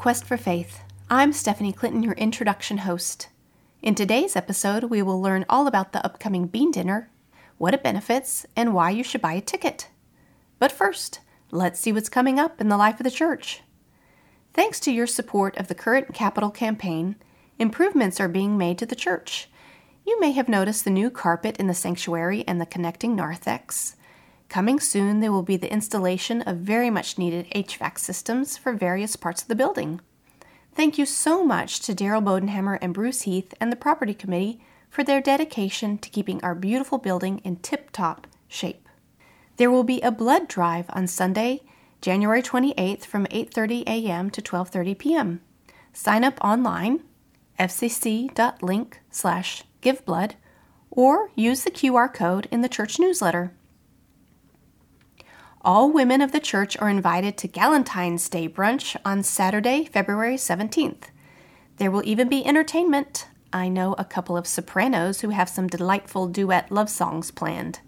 Quest for Faith. I'm Stephanie Clinton, your introduction host. In today's episode, we will learn all about the upcoming Bean Dinner, what it benefits, and why you should buy a ticket. But first, let's see what's coming up in the life of the church. Thanks to your support of the current capital campaign, improvements are being made to the church. You may have noticed the new carpet in the sanctuary and the connecting narthex. Coming soon, there will be the installation of very much needed HVAC systems for various parts of the building. Thank you so much to Daryl Bodenhammer and Bruce Heath and the Property Committee for their dedication to keeping our beautiful building in tip top shape. There will be a blood drive on Sunday, January 28th from 8:30 a.m. to 12:30 p.m. Sign up online fcc.link/giveblood or use the QR code in the church newsletter. All women of the church are invited to Galentine's Day brunch on Saturday, February 17th. There will even be entertainment. I know a couple of sopranos who have some delightful duet love songs planned.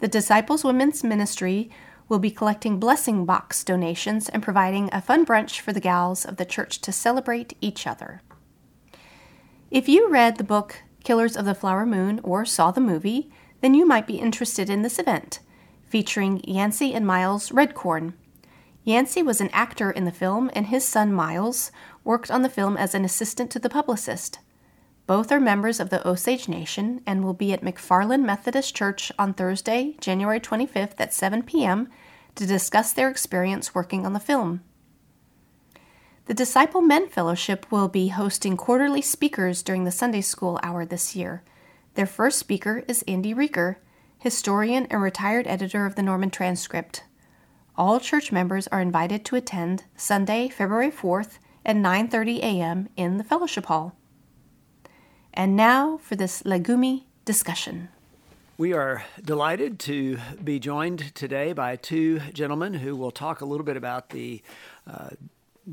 The Disciples Women's Ministry will be collecting blessing box donations and providing a fun brunch for the gals of the church to celebrate each other. If you read the book Killers of the Flower Moon or saw the movie, then you might be interested in this event featuring Yancey and Miles Red Corn. Yancey was an actor in the film, and his son Miles worked on the film as an assistant to the publicist. Both are members of the Osage Nation and will be at McFarland Methodist Church on Thursday, January 25th at 7 p.m. to discuss their experience working on the film. The Disciple Men Fellowship will be hosting quarterly speakers during the Sunday School hour this year. Their first speaker is Andy Rieger, historian and retired editor of the Norman Transcript. All church members are invited to attend Sunday, February 4th at 9:30 a.m. in the fellowship hall. And now for this legumi discussion. We are delighted to be joined today by two gentlemen who will talk a little bit about the uh,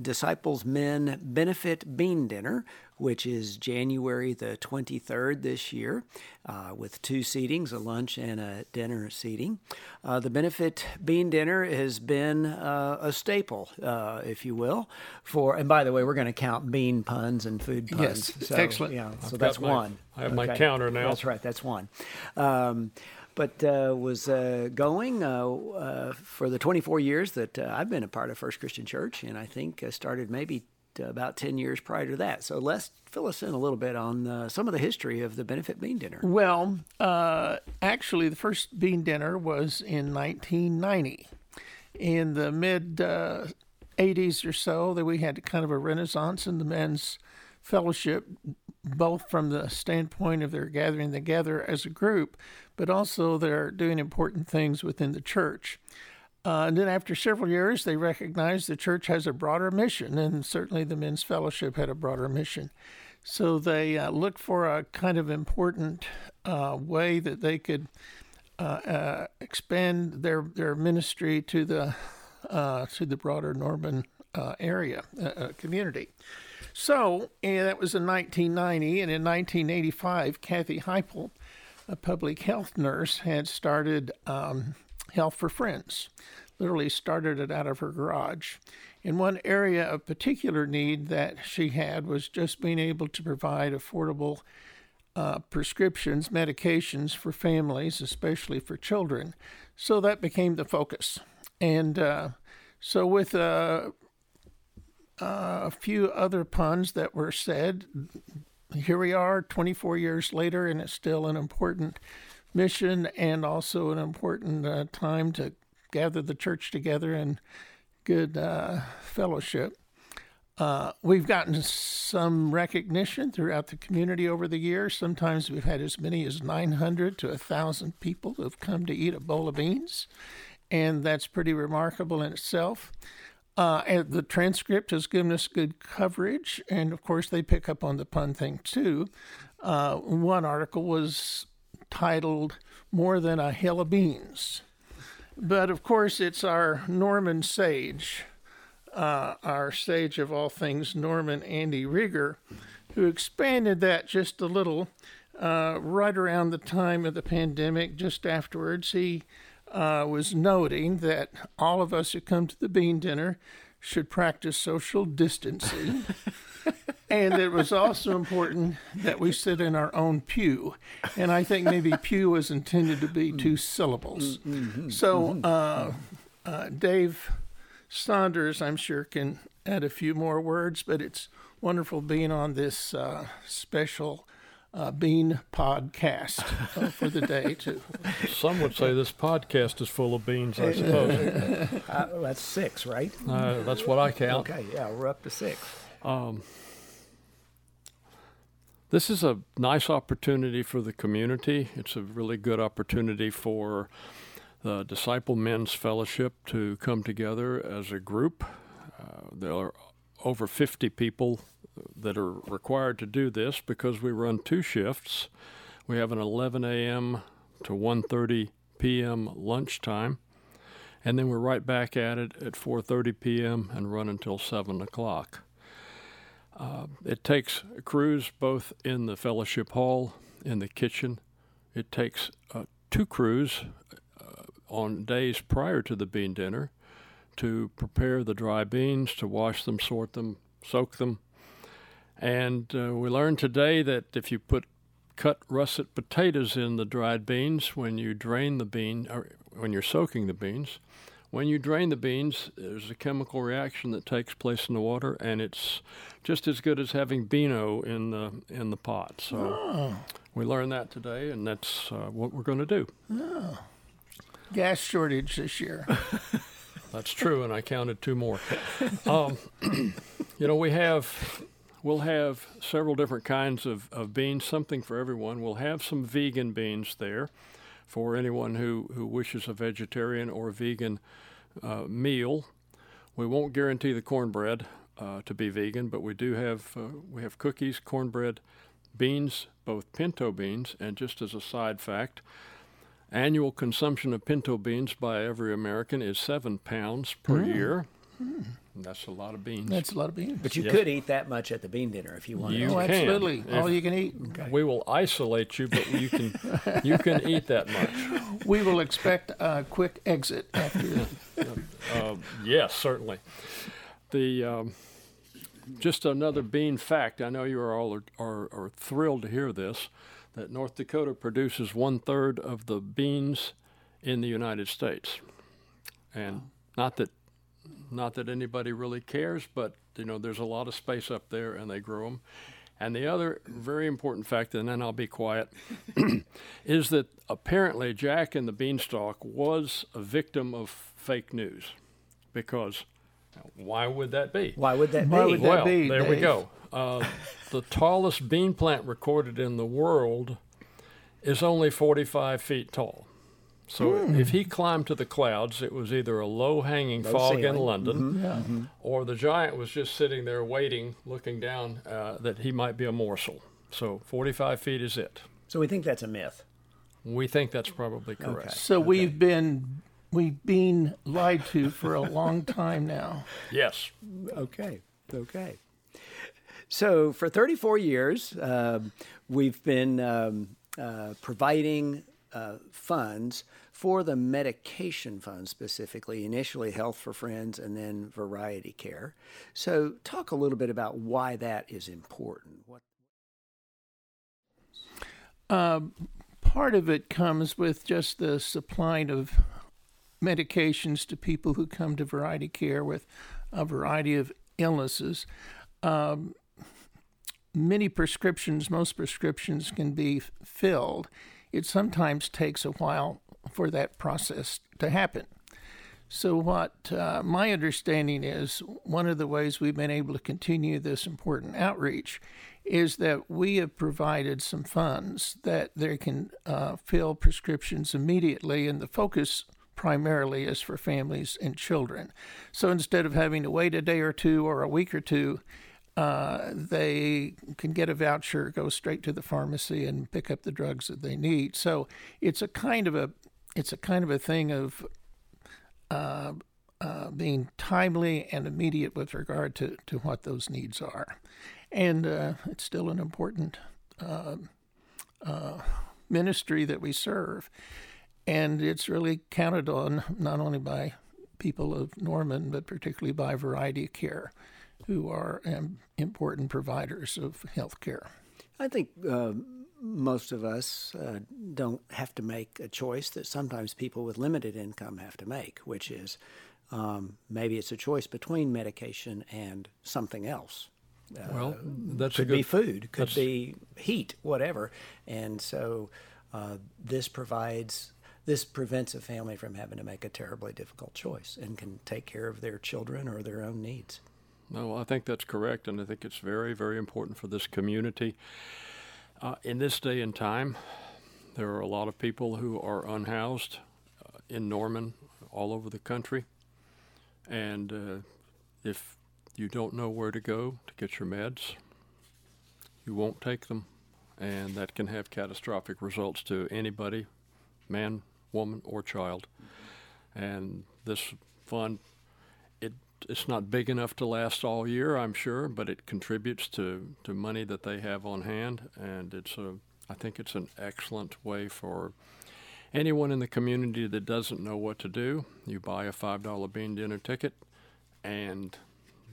Disciples Men Benefit Bean Dinner, which is January the 23rd this year, uh, with two seatings, a lunch and a dinner seating. Uh, the benefit bean dinner has been uh, a staple, uh, if you will, for, and by the way, we're going to count bean puns and food puns. Yes, so, excellent. Yeah, so that's my, one. I have okay. my counter now. That's right, that's one. Um, but uh, was uh, going uh, uh for the 24 years that uh, I've been a part of First Christian Church, and I think I started maybe about 10 years prior to that. So let's fill us in a little bit on uh, some of the history of the benefit bean dinner. Well, uh, actually, the first bean dinner was in 1990. In the mid uh, 80s or so, that we had kind of a renaissance in the men's fellowship, both from the standpoint of their gathering together as a group, but also they're doing important things within the church. Uh, and then after several years, they recognized the church has a broader mission, and certainly the men's fellowship had a broader mission. So they uh, looked for a kind of important uh, way that they could uh, uh, expand their their ministry to the uh, to the broader Norman area community. So that was in 1990, and in 1985, Kathy Heupel, a public health nurse, had started. Um, Health for Friends. Literally started it out of her garage. And one area of particular need that she had was just being able to provide affordable uh, prescriptions, medications for families, especially for children. So that became the focus. And uh, so, with uh, a few other puns that were said, here we are 24 years later, and it's still an important mission and also an important uh, time to gather the church together in good uh, fellowship. Uh, we've gotten some recognition throughout the community over the years. Sometimes we've had as many as 900 to 1,000 people who have come to eat a bowl of beans, and that's pretty remarkable in itself. Uh, and the transcript has given us good coverage, and of course, they pick up on the pun thing too. Uh, one article was titled More Than a Hill of Beans. But of course, it's our Norman sage, uh, our sage of all things, Norman Andy Rieger, who expanded that just a little uh, right around the time of the pandemic, just afterwards. He uh, was noting that all of us who come to the bean dinner should practice social distancing. and it was also important that we sit in our own pew. And I think maybe pew was intended to be two syllables. Mm-hmm. So, uh, uh, Dave Saunders, I'm sure, can add a few more words, but it's wonderful being on this uh, special uh, Bean podcast uh, for the day, too. Some would say this podcast is full of beans, I suppose. Uh, that's six, right? Uh, that's what I count. Okay, yeah, we're up to six. Um, this is a nice opportunity for the community. It's a really good opportunity for the Disciple Men's Fellowship to come together as a group. Uh, there are over 50 people that are required to do this because we run two shifts. We have an 11 a.m. to 1:30 p.m. lunchtime, and then we're right back at it at 4:30 p.m. and run until 7 o'clock. Uh, it takes crews both in the fellowship hall, in the kitchen. It takes uh, two crews uh, on days prior to the bean dinner to prepare the dry beans, to wash them, sort them, soak them. And uh, we learned today that if you put cut russet potatoes in the dried beans when you drain the bean, or when you're soaking the beans, when you drain the beans, there's a chemical reaction that takes place in the water, and it's just as good as having Beano in the in the pot. So oh. we learned that today, and that's uh, what we're going to do. Oh. Gas shortage this year. that's true, and I counted two more. Um, you know, we have we'll have several different kinds of, of beans, something for everyone. We'll have some vegan beans there for anyone who, who wishes a vegetarian or vegan uh, meal. We won't guarantee the cornbread uh, to be vegan, but we do have uh, we have cookies, cornbread, beans, both pinto beans, and just as a side fact, annual consumption of pinto beans by every American is seven pounds per mm. year. Mm. That's a lot of beans. That's a lot of beans. But you yes. could eat that much at the bean dinner if you wanted. You oh, can. absolutely. If, All you can eat. Okay. We will isolate you, but you can you can eat that much. We will expect a quick exit after. uh, yes, certainly. The um, just another bean fact. I know you are all are, are, are thrilled to hear this. That North Dakota produces one third of the beans in the United States, and not that not that anybody really cares, but you know, there's a lot of space up there, and they grow them. And the other very important fact, and then I'll be quiet, is that apparently Jack and the Beanstalk was a victim of fake news, because why would that be? Why would that why be? Would that well, be, there Dave? we go. Uh, the tallest bean plant recorded in the world is only 45 feet tall. So mm. if he climbed to the clouds, it was either a low hanging fog ceiling. in London, mm-hmm. Yeah. Mm-hmm. or the giant was just sitting there waiting, looking down uh, that he might be a morsel. So 45 feet is it. So we think that's a myth. We think that's probably correct. Okay. So okay. we've been we've been lied to for a long time now. Yes. Okay. Okay. So for 34 years, uh, we've been um, uh, providing uh, funds for the medication fund specifically, initially Health for Friends and then Variety Care. So, talk a little bit about why that is important. What uh, part of it comes with just the supplying of medications to people who come to Variety Care with a variety of illnesses. Um, many prescriptions, most prescriptions can be filled it sometimes takes a while for that process to happen. So, what uh, my understanding is, one of the ways we've been able to continue this important outreach is that we have provided some funds that they can uh, fill prescriptions immediately, and the focus primarily is for families and children. So, instead of having to wait a day or two or a week or two, uh, they can get a voucher, go straight to the pharmacy, and pick up the drugs that they need. So it's a kind of a it's a kind of a thing of uh, uh, being timely and immediate with regard to, to what those needs are, and uh, it's still an important uh, ministry that we serve, and it's really counted on not only by people of Norman, but particularly by Variety Care, who are um, important providers of health care. I think uh, most of us uh, don't have to make a choice that sometimes people with limited income have to make, which is um, maybe it's a choice between medication and something else. Uh, well, that could good, be food, could be heat, whatever, and so uh, this provides this prevents a family from having to make a terribly difficult choice and can take care of their children or their own needs. No, I think that's correct, and I think it's very, very important for this community. Uh, in this day and time, there are a lot of people who are unhoused uh, in Norman, all over the country. And uh, if you don't know where to go to get your meds, you won't take them. And that can have catastrophic results to anybody, man, woman, or child. And this fund, it's not big enough to last all year, I'm sure, but it contributes to, to money that they have on hand, and it's a I think it's an excellent way for anyone in the community that doesn't know what to do, you buy a $5 bean dinner ticket, and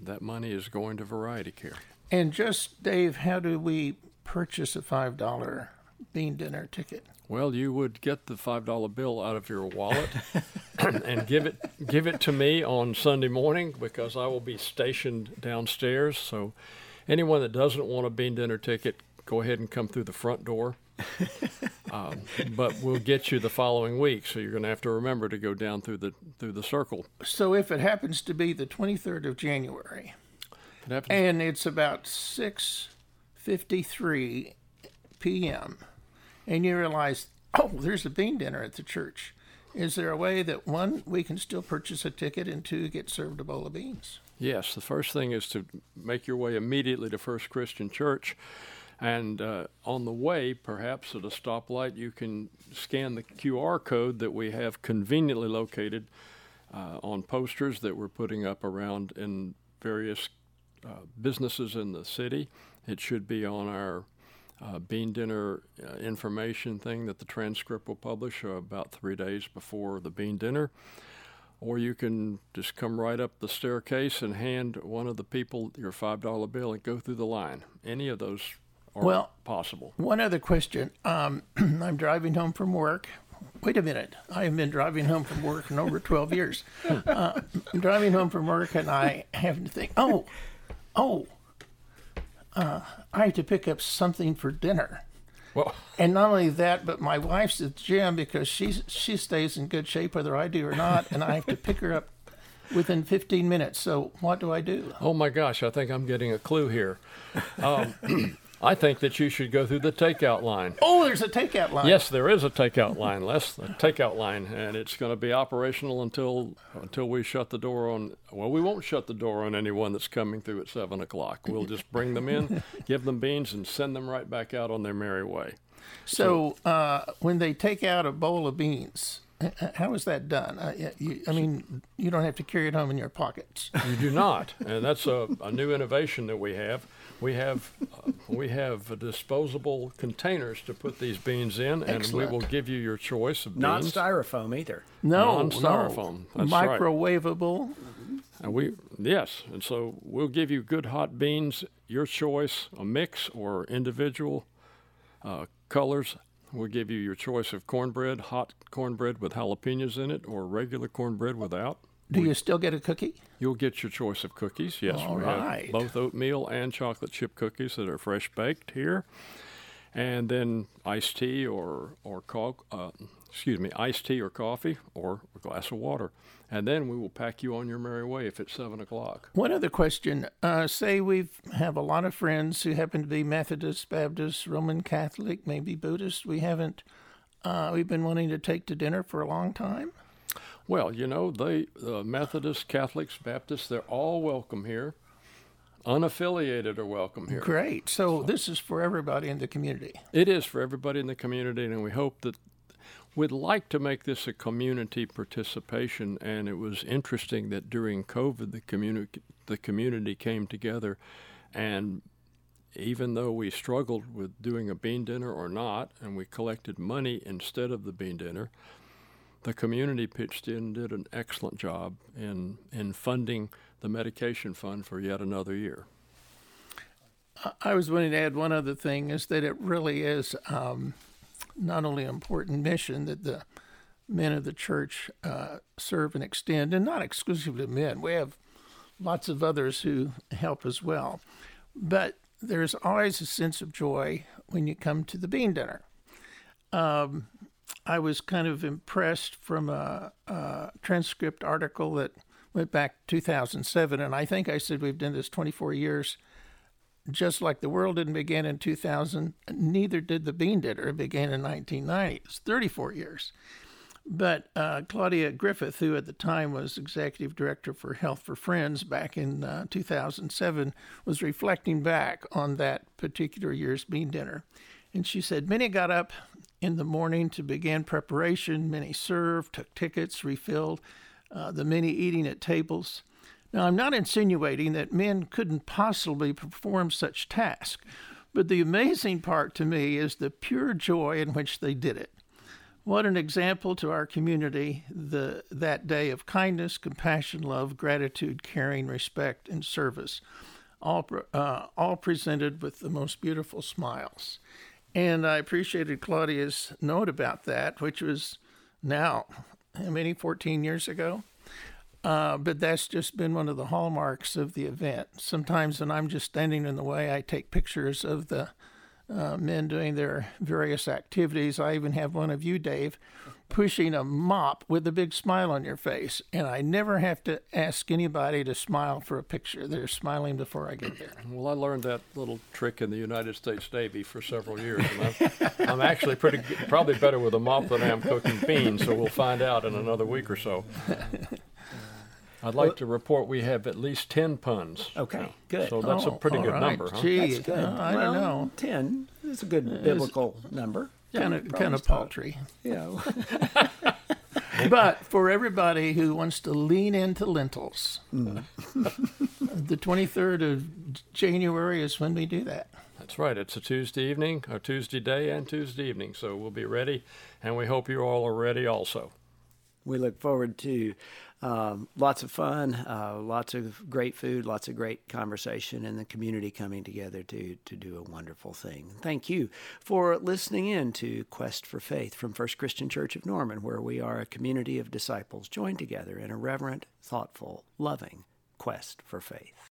that money is going to Variety Care. And just, Dave, how do we purchase a $5 bean dinner ticket? Well, you would get the five dollar bill out of your wallet and give it give it to me on Sunday morning because I will be stationed downstairs. So, anyone that doesn't want a bean dinner ticket, go ahead and come through the front door. um, but we'll get you the following week, so you're going to have to remember to go down through the through the circle. So if it happens to be the 23rd of January, it and it's about 6:53 p.m., and you realize, oh, there's a bean dinner at the church. Is there a way that one we can still purchase a ticket and two get served a bowl of beans? Yes, the first thing is to make your way immediately to First Christian Church and uh, on the way, perhaps at a stoplight, you can scan the QR code that we have conveniently located uh, on posters that we're putting up around in various uh, businesses in the city. It should be on our uh, bean dinner uh, information thing that the transcript will publish about three days before the bean dinner or you can just come right up the staircase and hand one of the people your $5 bill and go through the line. Any of those well, possible. One other question. Um, I'm driving home from work. Wait a minute. I have been driving home from work in over 12 years. Uh, I'm driving home from work and I have to think, oh, oh, uh, I have to pick up something for dinner. Well, and not only that, but my wife's at the gym because she she stays in good shape whether I do or not, and I have to pick her up within 15 minutes. So what do I do? Oh my gosh, I think I'm getting a clue here. Um, I think that you should go through the takeout line. Oh, there's a takeout line. Yes, there is a takeout line. Les, a takeout line, and it's going to be operational until until we shut the door on. Well, we won't shut the door on anyone that's coming through at seven o'clock. We'll just bring them in, give them beans, and send them right back out on their merry way. So, uh, when they take out a bowl of beans, how is that done? I, you, I, mean, you don't have to carry it home in your pockets. You do not, and that's a, a new innovation that we have. We have uh, we have disposable containers to put these beans in, and Excellent. we will give you your choice of beans. Not styrofoam either. No, non-styrofoam. No. Microwavable. Right. And we yes, and so we'll give you good hot beans, your choice, a mix or individual uh, colors. We'll give you your choice of cornbread, hot cornbread with jalapenos in it, or regular cornbread without. Do you still get a cookie? You'll get your choice of cookies. Yes, All we right. have both oatmeal and chocolate chip cookies that are fresh baked here, and then iced tea or or co- uh, excuse me, iced tea or coffee or a glass of water, and then we will pack you on your merry way if it's seven o'clock. One other question: uh, Say we have a lot of friends who happen to be Methodist, Baptist, Roman Catholic, maybe Buddhist. We haven't. Uh, we've been wanting to take to dinner for a long time. Well, you know, they uh, Methodists, Catholics, Baptists, they're all welcome here. Unaffiliated are welcome here. Great. So, so this is for everybody in the community. It is for everybody in the community, and we hope that we'd like to make this a community participation. And it was interesting that during COVID, the community the community came together, and even though we struggled with doing a bean dinner or not, and we collected money instead of the bean dinner, the community pitched in did an excellent job in, in funding the medication fund for yet another year. I was wanting to add one other thing is that it really is um, not only an important mission that the men of the church uh, serve and extend, and not exclusively men. We have lots of others who help as well. But there's always a sense of joy when you come to the bean dinner. Um, I was kind of impressed from a, a, transcript article that went back 2007, and I think I said we've done this 24 years. Just like the world didn't begin in 2000, neither did the bean dinner. It began in 1990. It's 34 years. But uh, Claudia Griffith, who at the time was executive director for Health for Friends back in uh, 2007, was reflecting back on that particular year's bean dinner. And she said, Many got up in the morning to begin preparation, many served, took tickets, refilled, uh, the many eating at tables. Now, I'm not insinuating that men couldn't possibly perform such tasks, but the amazing part to me is the pure joy in which they did it. What an example to our community the, that day of kindness, compassion, love, gratitude, caring, respect, and service, all, uh, all presented with the most beautiful smiles. And I appreciated Claudia's note about that, which was now, many, 14 years ago? Uh, but that's just been one of the hallmarks of the event. Sometimes when I'm just standing in the way, I take pictures of the uh, men doing their various activities. I even have one of you, Dave, pushing a mop with a big smile on your face. And I never have to ask anybody to smile for a picture. They're smiling before I get there. Well, I learned that little trick in the United States Navy for several years. I'm, I'm actually pretty, probably better with a mop than I am cooking beans, so we'll find out in another week or so. I'd like well, to report we have at least 10 puns. Okay, now. good. So that's oh, a pretty good right. number. Huh? Gee, that's good. Uh, I well, don't know. 10 is a good it's biblical number. Kind of kind of paltry. Yeah. but for everybody who wants to lean into lentils, mm. the 23rd of January is when we do that. That's right. It's a Tuesday evening, a Tuesday day, and Tuesday evening. So we'll be ready, and we hope you all are ready also. We look forward to um, lots of fun, uh, lots of great food, lots of great conversation, and the community coming together to, to do a wonderful thing. Thank you for listening in to Quest for Faith from First Christian Church of Norman, where we are a community of disciples joined together in a reverent, thoughtful, loving quest for faith.